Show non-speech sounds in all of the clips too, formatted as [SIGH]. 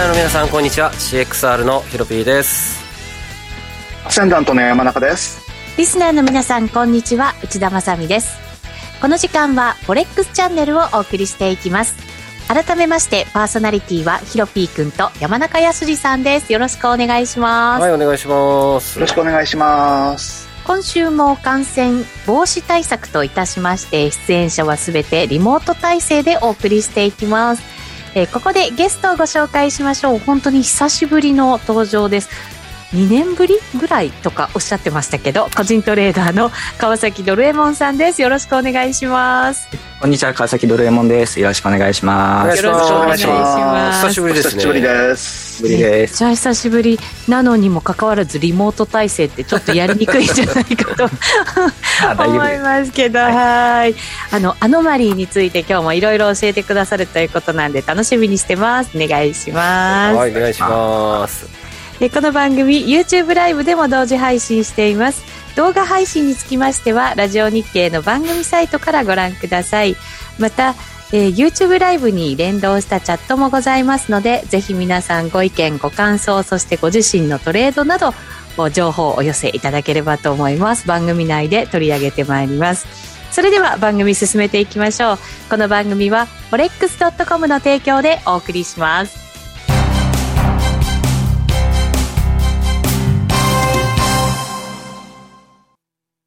スナーの皆さんこんにちは。CXR のヒロピーです。アセンダントの山中です。リスナーの皆さんこんにちは。内田まさです。この時間はフォレックスチャンネルをお送りしていきます。改めましてパーソナリティはヒロピーくんと山中康さんです。よろしくお願いします。はいお願いします。よろしくお願いします。今週も感染防止対策といたしまして出演者はすべてリモート体制でお送りしていきますえー、ここでゲストをご紹介しましょう。本当に久しぶりの登場です。2年ぶりぐらいとかおっしゃってましたけど個人トレーダーの川崎ドルエモンさんです。よろしくお願いします。こんにちは川崎ドルエモンです。よろしくお願いします。よろしくお願いします。久しぶりですね。久しぶりです。ぶりですめっちゃ久しぶりなのにもかかわらずリモート体制ってちょっとやりにくいんじゃないかと [LAUGHS] 思いますけどはい。あのアノマリーについて今日もいろいろ教えてくださるということなんで楽しみにしてます。お願いします。はいお願いしますえこの番組 YouTube ライブでも同時配信しています。動画配信につきましてはラジオ日経の番組サイトからご覧ください。また、えー、YouTube ライブに連動したチャットもございますのでぜひ皆さんご意見ご感想そしてご自身のトレードなど情報をお寄せいただければと思います。番組内で取り上げてまいります。それでは番組進めていきましょう。この番組は forex.com の提供でお送りします。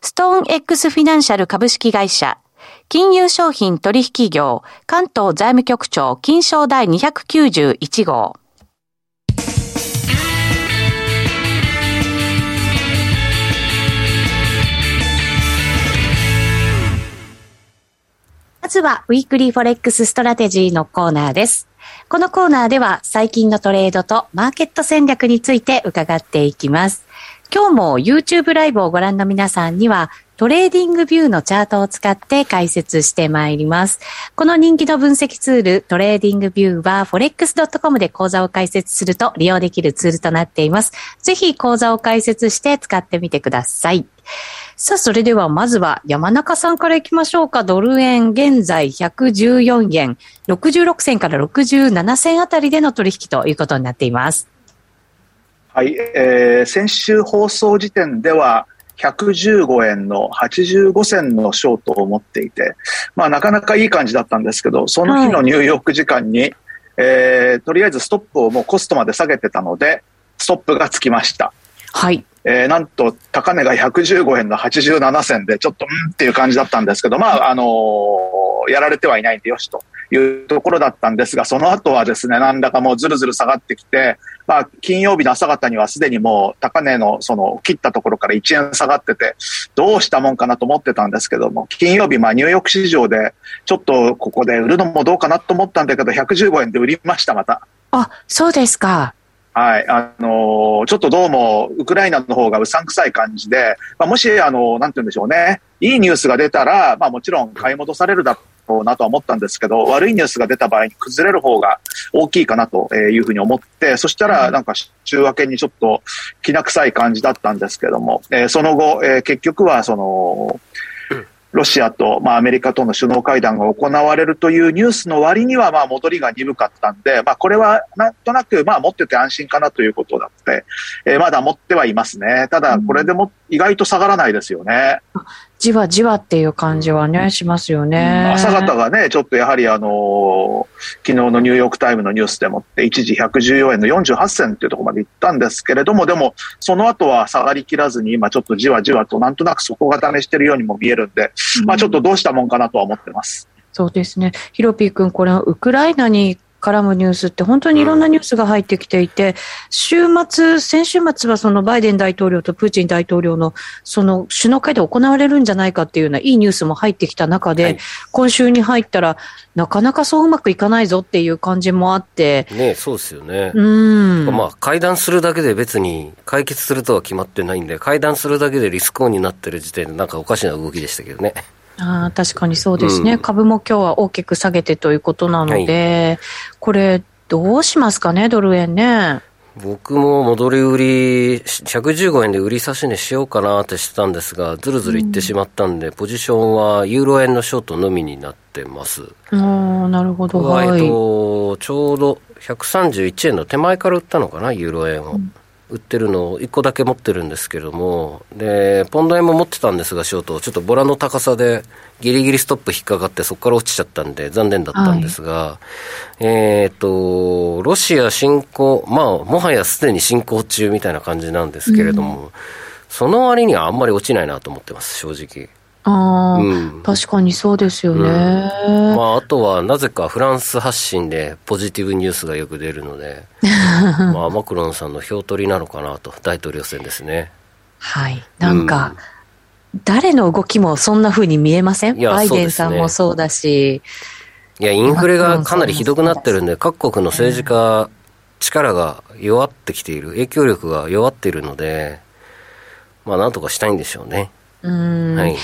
ストーン X フィナンシャル株式会社金融商品取引業関東財務局長金賞第291号まずは、ウィークリーフォレックスストラテジーのコーナーです。このコーナーでは、最近のトレードとマーケット戦略について伺っていきます。今日も YouTube ライブをご覧の皆さんには、トレーディングビューのチャートを使って解説してまいります。この人気の分析ツール、トレーディングビューは forex.com で口座を開設すると利用できるツールとなっています。ぜひ口座を開設して使ってみてください。さあ、それではまずは山中さんからいきましょうか。ドル円現在114円、66銭から67銭あたりでの取引ということになっています。はい、えー、先週放送時点では、115円の85銭のショートを持っていて、まあ、なかなかいい感じだったんですけど、その日のニューヨーク時間に、はい、えー、とりあえずストップをもうコストまで下げてたので、ストップがつきました。はい。えー、なんと高値が115円の87銭で、ちょっとうんっていう感じだったんですけど、まあ、あのー、やられてはいないんでよしというところだったんですが、その後はですね、なんだかもうずるずる下がってきて、まあ、金曜日の朝方にはすでにもう高値のその切ったところから1円下がってて、どうしたもんかなと思ってたんですけども、金曜日、まあ、ニューヨーク市場で、ちょっとここで売るのもどうかなと思ったんだけど、115円で売りました、また。あ、そうですか。はい、あのー、ちょっとどうも、ウクライナの方がうさんくさい感じで、まあ、もし、あのー、なんて言うんでしょうね、いいニュースが出たら、まあ、もちろん買い戻されるだろうなとは思ったんですけど、悪いニュースが出た場合に崩れる方が大きいかなというふうに思って、そしたらなんか週明けにちょっときな臭い感じだったんですけども、えー、その後、えー、結局はその、ロシアと、まあ、アメリカとの首脳会談が行われるというニュースの割には、まあ、戻りが鈍かったんで、まあ、これはなんとなく、まあ、持ってて安心かなということだって、えー、まだ持ってはいますね。ただ、これでも意外と下がらないですよね。じわじわっていう感じはね、しますよね。朝方がね、ちょっとやはりあの昨日のニューヨークタイムのニュースでもって、一時114円の48銭っていうところまで行ったんですけれども、でも、その後は下がりきらずに、今ちょっとじわじわとなんとなく底固めしてるようにも見えるんで、うん、まあちょっとどうしたもんかなとは思ってます。そうですね。ヒロピー君、これ、ウクライナに絡むニュースって本当にいろんなニュースが入ってきていて、週末、先週末はそのバイデン大統領とプーチン大統領のその首脳会で行われるんじゃないかっていうようないいニュースも入ってきた中で、はい、今週に入ったらなかなかそううまくいかないぞっていう感じもあって。ねそうですよね。うん。まあ会談するだけで別に解決するとは決まってないんで、会談するだけでリスクオンになってる時点でなんかおかしな動きでしたけどね。あ確かにそうですね、うん、株も今日は大きく下げてということなので、はい、これ、どうしますかね、ドル円ね。僕も戻り売り、115円で売り差し値しようかなってしてたんですが、ずるずるいってしまったんで、うん、ポジションはユーロ円のショートのみになってます。あなるほど、はい。えっと、ちょうど131円の手前から売ったのかな、ユーロ円を。うん売ってるのを1個だけ持ってるんですけども、で、ポンド円も持ってたんですが、ショート、ちょっとボラの高さでギリギリストップ引っかかって、そこから落ちちゃったんで、残念だったんですが、はい、えっ、と、ロシア侵攻、まあ、もはやすでに侵攻中みたいな感じなんですけれども、うん、その割にはあんまり落ちないなと思ってます、正直。ああ、うん、確かにそうですよね、うん、まあ、あとはなぜかフランス発信でポジティブニュースがよく出るので、[LAUGHS] まあ、マクロンさんの票取りなのかなと、大統領選ですね。はい、なんか、うん、誰の動きもそんなふうに見えません？バイデンさんもそうだし。いや、インフレがかなりひどくなってるんで、各国の政治家、力が弱ってきている、影響力が弱っているので、まあ、なんとかしたいんでしょうね。うん、はい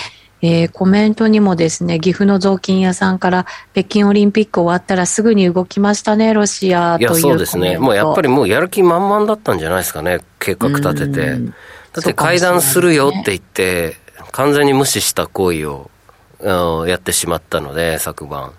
えー、コメントにもですね、岐阜の雑巾屋さんから、北京オリンピック終わったらすぐに動きましたね、ロシアといういや、そうですね。もうやっぱりもうやる気満々だったんじゃないですかね、計画立てて。だって会談するよって言って、完全に無視した行為をやってしまったので、昨晩。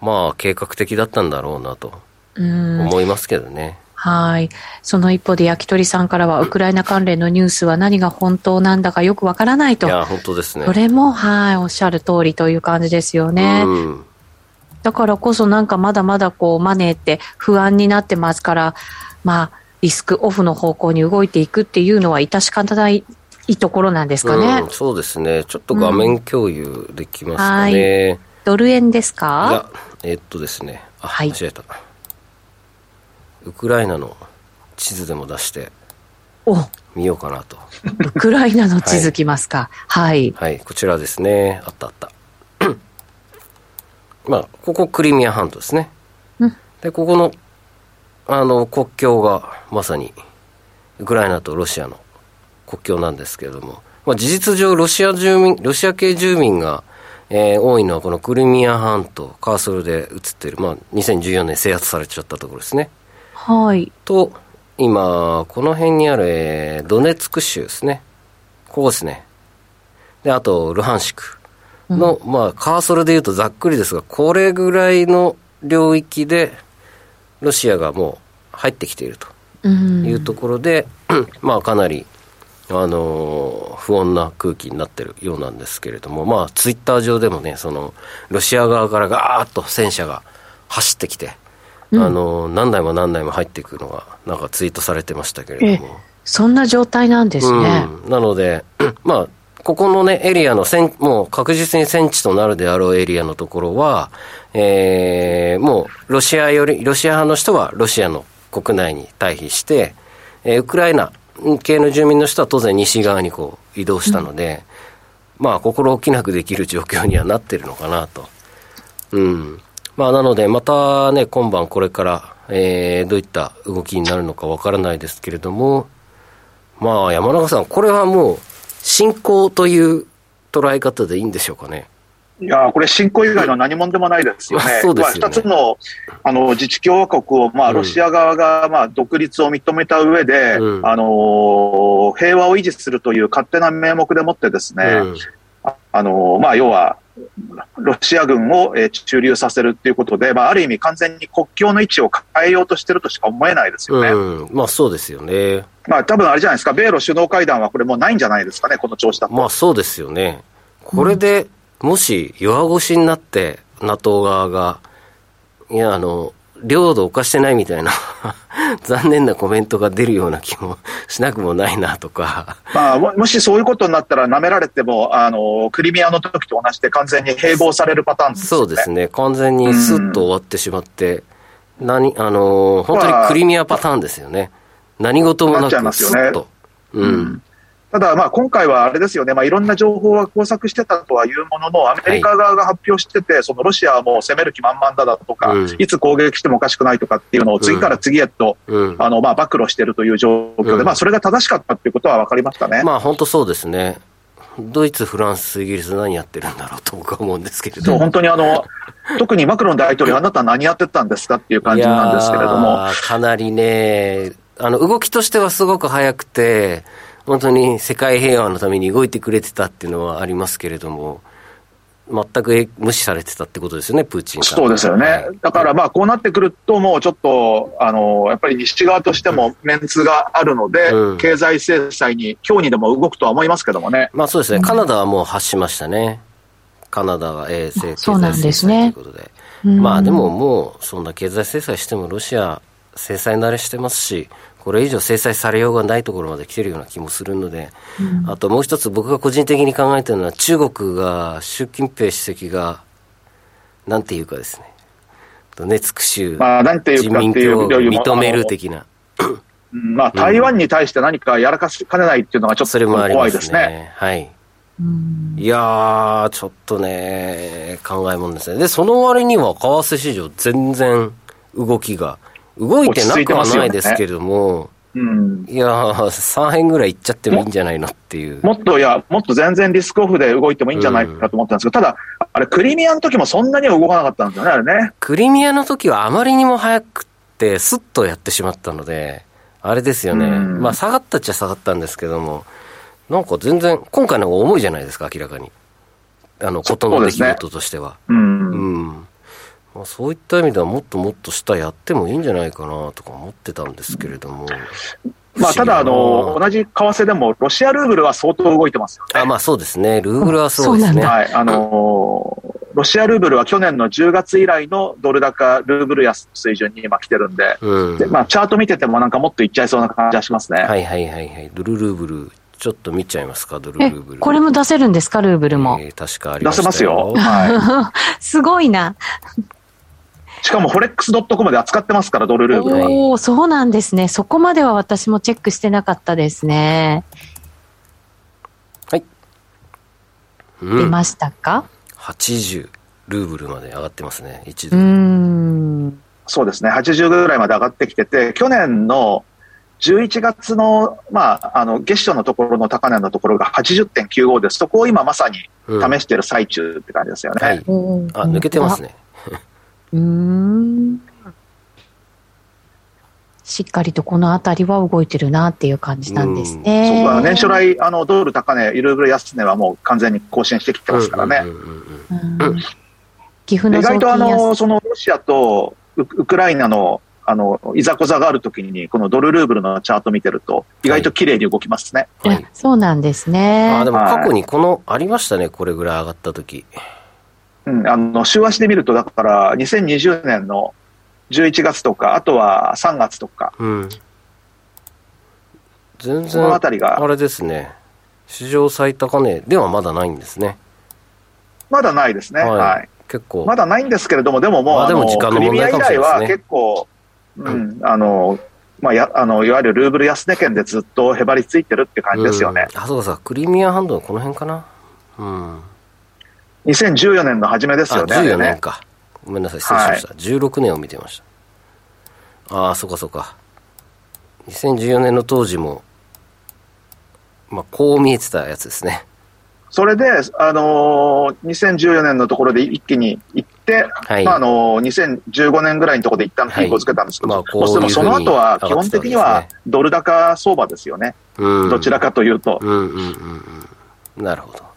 まあ、計画的だったんだろうなと思いますけどね。はい。その一方で焼き鳥さんからは、ウクライナ関連のニュースは何が本当なんだかよくわからないと。いや、本当ですね。それも、はい、おっしゃる通りという感じですよね。だからこそなんかまだまだこう、マネーって不安になってますから、まあ、リスクオフの方向に動いていくっていうのは致し方ないいいところなんですかね、うん、そうですね。ちょっと画面共有できますかね。はい、ドル円ですか？いや、えー、っとですね。あ、はい、間違えた。ウクライナの地図でも出して見ようかなと。ウクライナの地図きますか。はい、はい、はい、こちらですね。あったあった。[CLEARS THROAT] まあここクリミア半島ですね、うん、でここのあの国境がまさにウクライナとロシアの国境なんですけれども、まあ、事実上ロシア住民ロシア系住民がえー、多いのはこのクリミア半島、カーソルで映っている、まあ、2014年制圧されちゃったところですね。はい。と、今、この辺にある、えー、ドネツク州ですね。ここですね。で、あと、ルハンシクの、うん、まあ、カーソルでいうとざっくりですが、これぐらいの領域で、ロシアがもう入ってきているというところで、うん、まあ、かなり、あのー、不穏な空気になってるようなんですけれども、まあ、ツイッター上でもね、その、ロシア側からガーッと戦車が走ってきて、あの何台も何台も入っていくのがなんかツイートされてましたけれども。そんな状態なんですね、うん、なので [CLEARS THROAT] まあここのね、エリアの戦、もう確実に戦地となるであろうエリアのところは、えー、もうロシアより、ロシア派の人はロシアの国内に退避して、えー、ウクライナ系の住民の人は当然西側にこう移動したので、うん、まあ心置きなくできる状況にはなってるのかなと。うん。まあ、なので、またね、今晩これから、えー、どういった動きになるのかわからないですけれども、まあ、山中さん、これはもう、進行という捉え方でいいんでしょうかね？いやこれ、侵攻以外の何もんでもないですよね。そうですよね。二つのあの自治共和国を、まあ、ロシア側が、まあ、独立を認めた上で、うん、あの平和を維持するという勝手な名目でもってですね、うん、あのまあ、要は、ロシア軍を駐留させるっていうことで、まあ、ある意味、完全に国境の位置を変えようとしてるとしか思えないですよね。うん、まあそうですよね。まあ多分あれじゃないですか、米ロ首脳会談はこれもうないんじゃないですかね、この調子だと。まあそうですよね。これで、もし弱腰になって、NATO 側が、いや、あの、領土を犯してないみたいな [LAUGHS] 残念なコメントが出るような気もしなくもないなとか。まあ、もしそういうことになったら、なめられても、あのクリミアの時と同じで完全に併合されるパターンです、ね、そうですね、完全にすっと終わってしまって、うん、何あの本当にクリミアパターンですよね、まあ、何事もなく、すっと。うん、うんただ、まあ、今回はあれですよね、まあ、いろんな情報は工作してたとはいうものの、アメリカ側が発表してて、はい、そのロシアはもう攻める気満々だだとか、うん、いつ攻撃してもおかしくないとかっていうのを次から次へと、うん、あのまあ、暴露しているという状況で、うん、まあ、それが正しかったっていうことは分かりましたね。まあ、本当そうですね。ドイツ、フランス、イギリス、何やってるんだろうと僕は思うんですけれども。本当にあの、特にマクロン大統領、あなた何やってたんですかっていう感じなんですけれども。かなりね、あの、動きとしてはすごく早くて、本当に世界平和のために動いてくれてたっていうのはありますけれども、全く無視されてたってことですよね、プーチンそうですよね、だからまあこうなってくると、もうちょっとあのやっぱり西側としてもメンツがあるので、うん、経済制裁に、今日にでも動くとは思いますけどもね。まあそうですね、カナダはもう発しましたね、カナダは、えー、経済制裁ということで。でね、まあでももう、そんな経済制裁しても、ロシア、制裁慣れしてますし、これ以上制裁されようがないところまで来てるような気もするので、うん、あともう一つ僕が個人的に考えてるのは中国が習近平主席がなんていうかですねドネツク州人民共和国を認める的な。まあ、台湾に対して何かやらかしかねないっていうのがちょっと怖いですね。ねはい。いやー、ちょっとね、考えもんですね。で、その割には為替市場全然動きが動いてなくはないですけれども、うん、いや3円ぐらいいっちゃってもいいんじゃないのっていう。もっと、いや、もっと全然リスクオフで動いてもいいんじゃないかと思ったんですけど、うん、ただ、あれ、クリミアの時もそんなには動かなかったんですよね、あれね。クリミアの時はあまりにも早くて、すっとやってしまったので、あれですよね、うん、まあ、下がったっちゃ下がったんですけども、なんか全然、今回の方が重いじゃないですか、明らかに。あの、ことの出来事としては。うね、うん、うんまあ、そういった意味ではもっともっと下やってもいいんじゃないかなとか思ってたんですけれども。まあ、ただあの、同じ為替でも、ロシアルーブルは相当動いてますよね。あまあそうですね、ルーブルはそうですね。はい、あのロシアルーブルは去年の10月以来のドル高ルーブル安の水準に今来てるんで、うん、でまあ、チャート見ててもなんかもっといっちゃいそうな感じがしますね。はいはいはいはい。ドルルーブル、ちょっと見ちゃいますか、ドルルーブル。これも出せるんですか、ルーブルも？えー、確かあります出せますよ。はい、[LAUGHS] すごいな。しかも、フォレックスドットコムで扱ってますから、ドルルーブルは。おそうなんですね。そこまでは私もチェックしてなかったですね。はい。うん、出ましたか ?80 ルーブルまで上がってますね、1ドル。うんそうですね、80ぐらいまで上がってきてて、去年の11月の,、まあ、あの月初のところの高値のところが80.95です、そこを今まさに試している最中って感じですよね。うんはい、あ抜けてますね。うん。しっかりとこの辺りは動いてるなっていう感じなんですね。そうか、年初来、あの、ドル高値、いろいろ安値はもう完全に更新してきてますからね。岐阜の意外とあの、そのロシアとウクライナのあの、いざこざがあるときに、このドルルーブルのチャート見てると、意外と綺麗に動きますね。はい、そうなんですね。あでも過去にこの、ありましたね、これぐらい上がったとき。うん、あの週足で見ると、だから2020年の11月とか、あとは3月とか、うん、全然、あたりが。あれですね、史上最高値ではまだないんですね。まだないですね、はい、はい、結構。まだないんですけれども、でももう、あ、でも時間の問題かもしれないですね。結構、うん、あのまあ、やあのいわゆるルーブル安値圏でずっとへばりついてるって感じですよね。うん、あそうかクリミア半島この辺かな。うん2014年の初めですよね。14年か。ごめんなさい、失礼しました。はい、16年を見てました。ああ、そうかそうか。2014年の当時も、まあ、こう見えてたやつですね。それで、あのー、2014年のところで一気に行って、はい、まあ、あのー、2015年ぐらいのところで一旦ピークをつけたんですけど、はいまあ、でもその後は基本的にはドル高相場ですよね。うん、どちらかというと。うんうんうんうん。なるほど。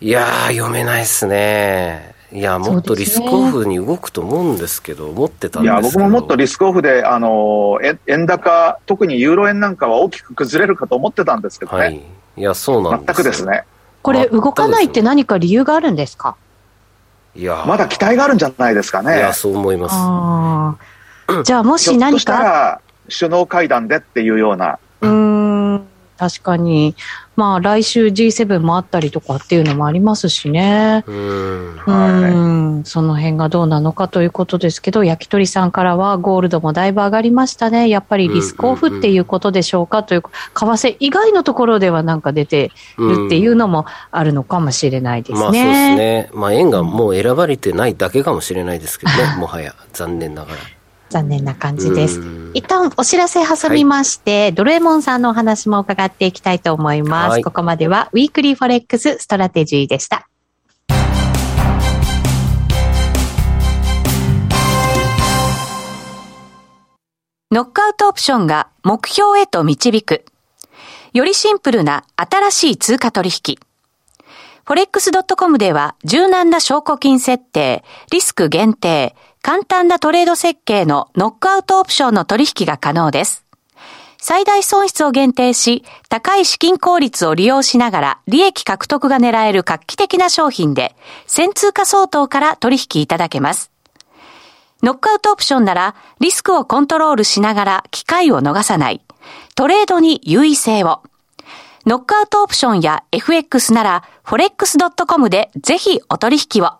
いやー、読めないっすね。いや、もっとリスクオフに動くと思うんですけど、思ってたんですいや、僕ももっとリスクオフで、あの、円高、特にユーロ円なんかは大きく崩れるかと思ってたんですけどね。はいいや、そうなんです全くですね。これ、動かないって何か理由があるんですか？いやまだ期待があるんじゃないですかね。いや、そう思います。じゃあ、もし何か？したら、首脳会談でっていうような。うん、確かに。まあ来週 G7 もあったりとかっていうのもありますしね。うん。うんその辺がどうなのかということですけど、焼き鳥さんからはゴールドもだいぶ上がりましたね。やっぱりリスクオフっていうことでしょうかという、為替以外のところではなんか出てるっていうのもあるのかもしれないですね。まあそうですね。まあ円がもう選ばれてないだけかもしれないですけどね、もはや残念ながら。残念な感じです。一旦お知らせ挟みまして、はい、ドルエモンさんのお話も伺っていきたいと思います。はい、ここまではウィークリーフォレックスストラテジーでした。ノックアウトオプションが目標へと導く。よりシンプルな新しい通貨取引。forex.com では柔軟な証拠金設定、リスク限定、簡単なトレード設計のノックアウトオプションの取引が可能です。最大損失を限定し、高い資金効率を利用しながら利益獲得が狙える画期的な商品で、1000通貨相当から取引いただけます。ノックアウトオプションなら、リスクをコントロールしながら機会を逃さない。トレードに優位性を。ノックアウトオプションや FX なら、forex.com でぜひお取引を。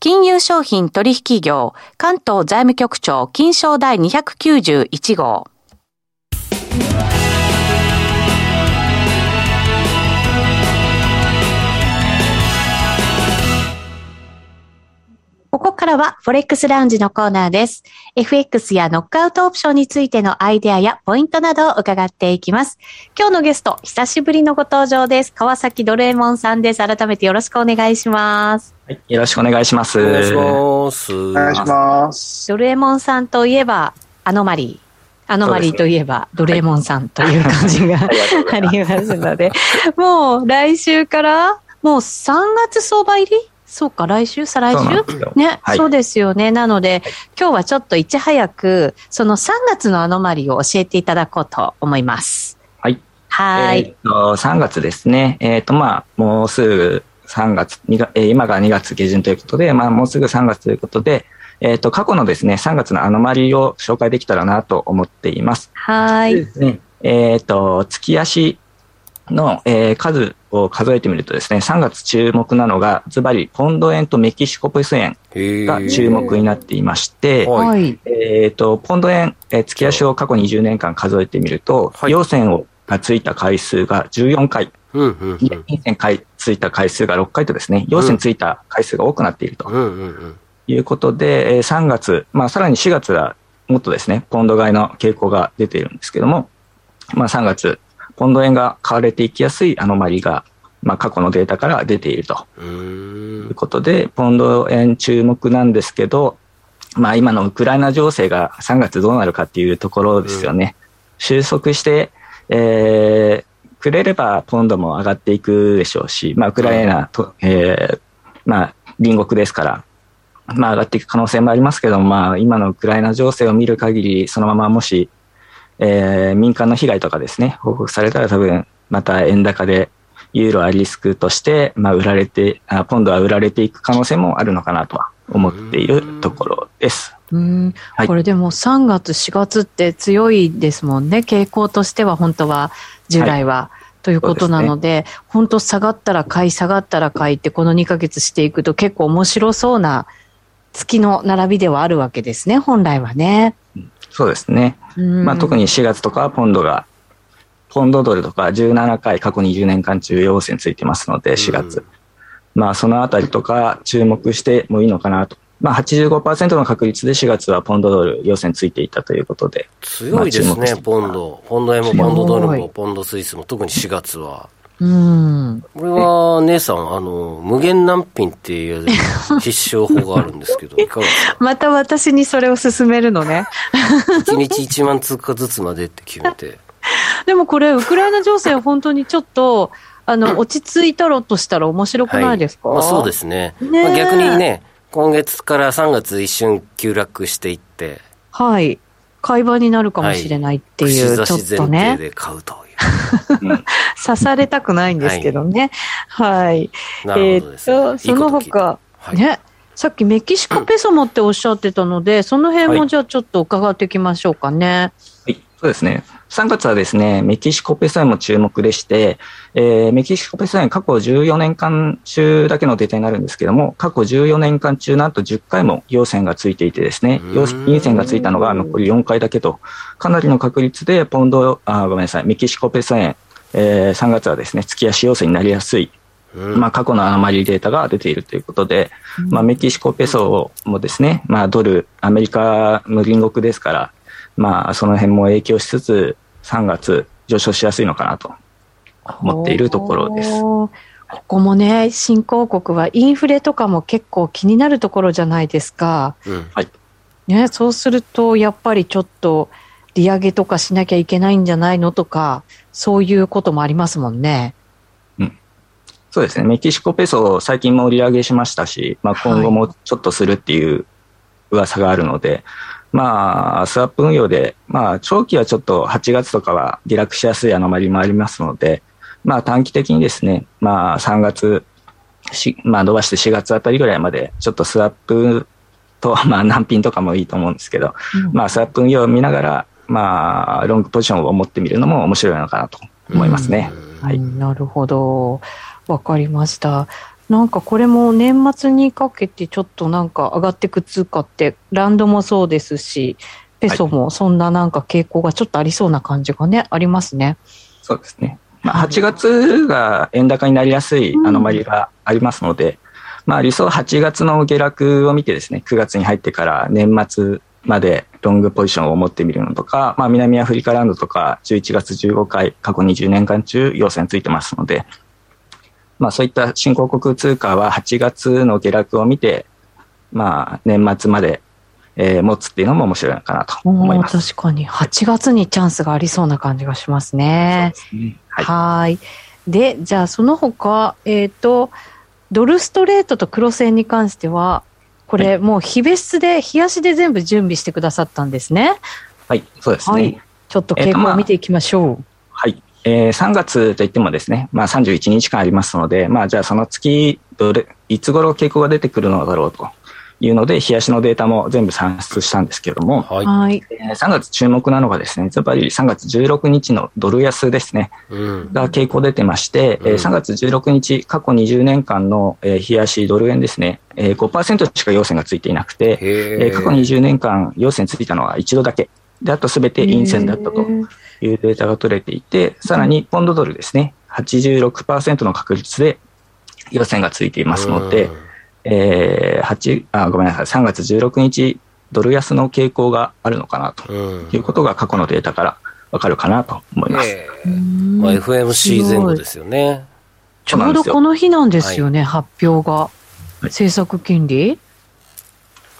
金融商品取引業、関東財務局長、金賞第291号。ここからは、フォレックスラウンジのコーナーです。FX やノックアウトオプションについてのアイデアやポイントなどを伺っていきます。今日のゲスト、久しぶりのご登場です。川崎ドルエモンさんです。改めてよろしくお願いします。はい、よろしくお願いします。お願いします。お願いします。ドルエモンさんといえば、アノマリー。アノマリーといえば、ドルエモンさんという感じが、はい、[LAUGHS] ありますので、もう来週からもう3月相場入り？そうか、来週、再来週？ね、はい、そうですよね。なので、今日はちょっといち早く、その3月のアノマリを教えていただこうと思います。はい。はい。えー、と3月ですね。えっ、ー、と、まあ、もうすぐ3月、えー、今が2月下旬ということで、まあ、もうすぐ3月ということで、えっ、ー、と、過去のですね、3月のアノマリを紹介できたらなと思っています。はい。ね、えっ、と、月足の、えー、数を数えてみるとですね、3月注目なのが、ズバリ、ポンド円とメキシコペソ円が注目になっていまして、えっ、と、ポンド円、えー、月足を過去20年間数えてみると、はい、陽線をがついた回数が14回、うんうんうん、陰線回ついた回数が6回とですね、陽線ついた回数が多くなっていると。いうことで、えー、3月、まあ、さらに4月はもっとですね、ポンド買いの傾向が出ているんですけども、まあ、3月、ポンド円が買われていきやすいアノマリが、まあ、過去のデータから出ていると。いうことで、ポンド円注目なんですけど、まあ、今のウクライナ情勢が3月どうなるかっていうところですよね。収束して、えー、くれればポンドも上がっていくでしょうし、まあ、ウクライナと、えー、まあ、隣国ですから、まあ、上がっていく可能性もありますけども、まあ、今のウクライナ情勢を見る限り、そのままもしえー、民間の被害とかですね、報告されたら多分、また円高でユーロはリスクとして、まあ、売られてあ、ポンドは売られていく可能性もあるのかなとは思っているところです。うん、はい、これでも3月、4月って強いですもんね、傾向としては本当は、従来は。はいということなので、本当下がったら買い、下がったら買いってこの2ヶ月していくと結構面白そうな月の並びではあるわけですね、本来はね。そうですね。まあ、特に4月とかはポンドが、ポンドドルとか17回過去20年間中要線ついてますので、4月。まあ、そのあたりとか注目してもいいのかなと。まあ85%の確率で4月はポンドドル予選ついていたということで。強いですね、ポンド。ポンド円もポンドドルもポンドスイスも特に4月は。うん。これは、姉さん、あの、無限難品っていう [LAUGHS] 必勝法があるんですけど、いかがですか？また私にそれを勧めるのね。1日1万通貨ずつまでって決めて。[LAUGHS] でもこれ、ウクライナ情勢本当にちょっと、あの、落ち着いたろとしたら面白くないですか、はい、まあ、そうですね。ねまあ、逆にね、今月から3月一瞬急落していって。はい。買い場になるかもしれないっていう、はい、ちょっとね。で買うという。[LAUGHS] 刺されたくないんですけどね。はい。はい、えー、っと、その他、はい、ね、さっきメキシコペソもっておっしゃってたので、その辺もじゃあちょっと伺っていきましょうかね。はい、そうですね。3月はですね、メキシコペソ円も注目でして、えー、メキシコペソ円過去14年間中だけのデータになるんですけども、過去14年間中なんと10回も陽線がついていてですね、陰線がついたのが残り4回だけと、かなりの確率でポンド、あ、ごめんなさい、メキシコペソ円、えー、3月はですね、月足陽線になりやすいまあ、過去のアノマリデータが出ているということで、まあ、メキシコペソもですね、まあ、ドル、アメリカの隣国ですから、まあ、その辺も影響しつつ、3月上昇しやすいのかなと思っているところです。ここもね、新興国はインフレとかも結構気になるところじゃないですか。うん、はい。ね、そうすると、やっぱりちょっと、利上げとかしなきゃいけないんじゃないのとか、そういうこともありますもんね。うん。そうですね。メキシコペソ最近も利上げしましたし、まあ今後もちょっとするっていう噂があるので、はいまあ、スワップ運用で、まあ、長期はちょっと8月とかは下落しやすいアノマリもありますので、まあ、短期的にですね、まあ、3月、しまあ、伸ばして4月あたりぐらいまで、ちょっとスワップと、[LAUGHS] まあ、難品とかもいいと思うんですけど、うん、まあ、スワップ運用を見ながら、まあ、ロングポジションを持ってみるのも面白いのかなと思いますね。はい。なるほど。わかりました。なんかこれも年末にかけてちょっとなんか上がっていく通貨って、ランドもそうですし、ペソもそんななんか傾向がちょっとありそうな感じがね、ありますね。そうですね。まあ、8月が円高になりやすいアノマリがありますので、うん、まあ理想8月の下落を見てですね、9月に入ってから年末までロングポジションを持ってみるのとか、まあ南アフリカランドとか11月15回、過去20年間中要線ついてますので、まあそういった新興国通貨は8月の下落を見て、まあ年末まで、えー、持つっていうのも面白いのかなと思います。確かに。8月にチャンスがありそうな感じがしますね。すねはい。で、じゃあその他、えっ、ー、と、ドルストレートと黒線に関しては、これ、もう日別で、日足で全部準備してくださったんですね。はい、そうですね。はい、ちょっと傾向を見ていきましょう。えー。えー、3月といってもですね、まあ、31日間ありますので、まあ、じゃあその月どれ、いつ頃傾向が出てくるのだろうというので、冷やしのデータも全部算出したんですけれども、はい、えー、3月注目なのがですね、つまり3月16日のドル安ですね、うん、が傾向出てまして、うん、3月16日、過去20年間の、えー、冷やしドル円ですね、えー、5%しか陽線がついていなくて、えー、過去20年間陽線ついたのは一度だけ。で、あとすべて陰線だったというデータが取れていて、さらにポンドドルですね、86%の確率で予選がついていますので、えー、8あごめんなさい、3月16日、ドル安の傾向があるのかなということが過去のデータからわかるかなと思います。まあ、FMC 前後ですよね。ちょうどこの日なんですよね、はい、発表が。政策金利？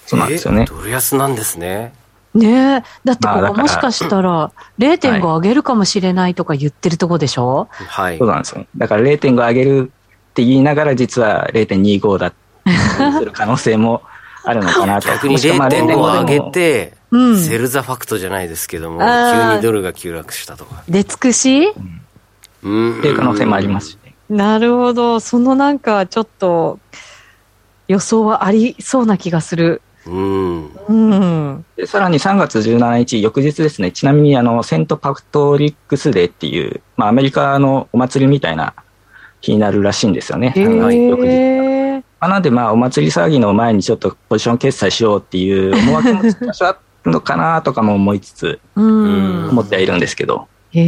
そうなんですよね。ドル安なんですね。ねえ。だってここもしかしたら0.5上げるかもしれないとか言ってるとこでしょ？はい。そうなんですよ。だから0.5上げるって言いながら実は0.25だする [LAUGHS] 可能性もあるのかなと。[LAUGHS] 逆に0.5上げて、うん、セルザファクトじゃないですけども、急にドルが急落したとか。出尽くし、うんっていう可能性もありますし、ね、なるほど。そのなんかちょっと予想はありそうな気がする。うん、うん、でさらに3月17日、翌日ですね、ちなみにあのセント・パクトリックスデーっていう、まあ、アメリカのお祭りみたいな日になるらしいんですよね、翌日。まあ、なんで、まあ、お祭り騒ぎの前にちょっとポジション決済しようっていう思惑も少しあったのかなとかも思いつつ、思ってはいるんですけど。へ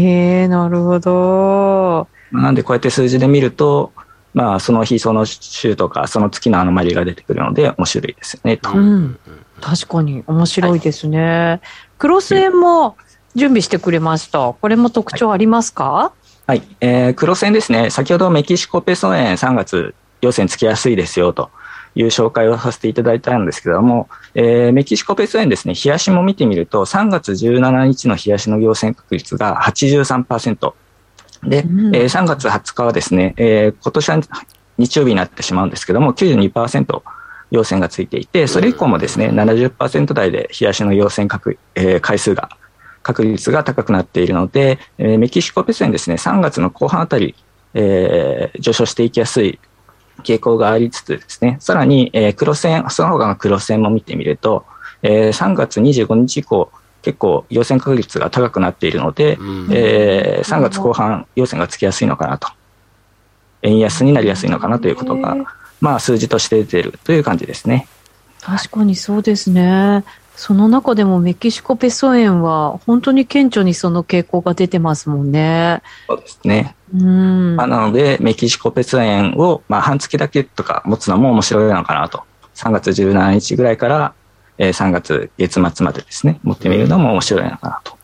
え、なるほど。なんで、こうやって数字で見ると、まあ、その日、その週とか、その月のアノマリが出てくるので、面白いですよね、と。うん、確かに、面白いですね。はい、クロス円も準備してくれました。これも特徴ありますか、はい、はい、えー、クロス円ですね。先ほどメキシコペソ円3月、要線つきやすいですよ、という紹介をさせていただいたんですけども、えー、メキシコペソ円ですね、冷やしも見てみると、3月17日の冷やしの行線確率が83%。で、うん、えー、3月20日はですね、えー、今年は日曜日になってしまうんですけども、92%陽線がついていて、それ以降もですね、70%台で冷やしの陽線確、えー、回数が、確率が高くなっているので、えー、メキシコペソ円ですね、3月の後半あたり、えー、上昇していきやすい傾向がありつつですね、さらに、えー、黒線、その他の黒線も見てみると、えー、3月25日以降、結構陽線確率が高くなっているので、うん、えー、3月後半、陽線がつきやすいのかなと。円安になりやすいのかなということが、まあ数字として出ているという感じですね。確かにそうですね。その中でもメキシコペソ円は本当に顕著にその傾向が出てますもんね。そうですね。うん。まあ、なので、メキシコペソ円を、まあ、半月だけとか持つのも面白いのかなと。3月17日ぐらいからえー、3月月末までですね、持ってみるのも面白いのかなと。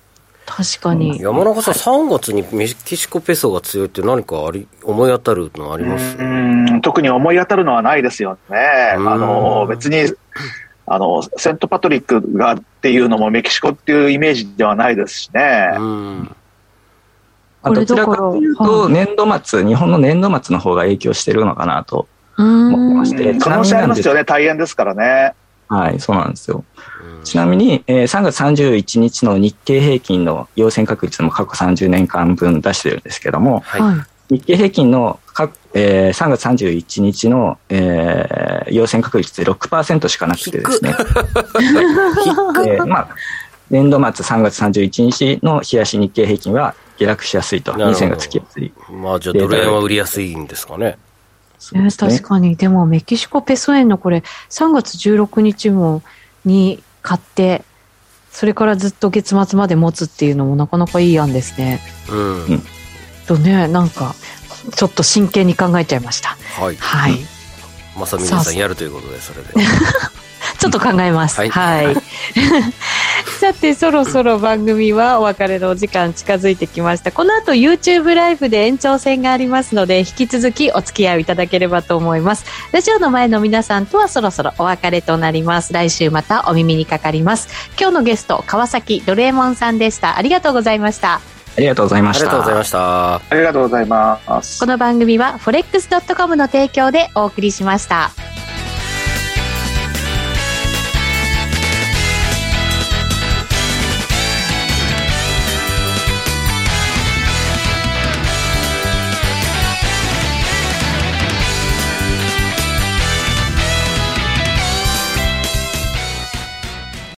確かに。山中さん、3月にメキシコペソが強いって何かあり、思い当たるのあります？うん特に思い当たるのはないですよね。あの、別に、あの、セントパトリックがっていうのもメキシコっていうイメージではないですしね。うんどちらかというと、年度末、日本の年度末の方が影響してるのかなと思ってまして。可能性ありますよね、大変ですからね。はい、そうなんですよ。ちなみに、えー、3月31日の日経平均の陽線確率も過去30年間分出してるんですけども、はい、日経平均のか、えー、3月31日の、えー、陽線確率で6%しかなくてですね。えー、まあ、年度末3月31日の冷やし日経平均は下落しやすいと、2線がつきやすい。まあ、じゃあドル円は売りやすいんですかね。ね、確かに。でもメキシコペソ円のこれ、3月16日もに買って、それからずっと月末まで持つっていうのもなかなかいい案ですね。うん。とね、なんか、ちょっと真剣に考えちゃいました。はい。はい。まさ皆さんやるということで、それで。[LAUGHS] ちょっと考えます。はい。はい、[LAUGHS] さて、そろそろ番組はお別れのお時間近づいてきました。この後 YouTube ライブで延長戦がありますので、引き続きお付き合いいただければと思います。ラジオの前の皆さんとはそろそろお別れとなります。来週またお耳にかかります。今日のゲスト、川崎ドレーモンさんでした。ありがとうございました。ありがとうございました。ありがとうございました。ありがとうございます。この番組は forex.com の提供でお送りしました。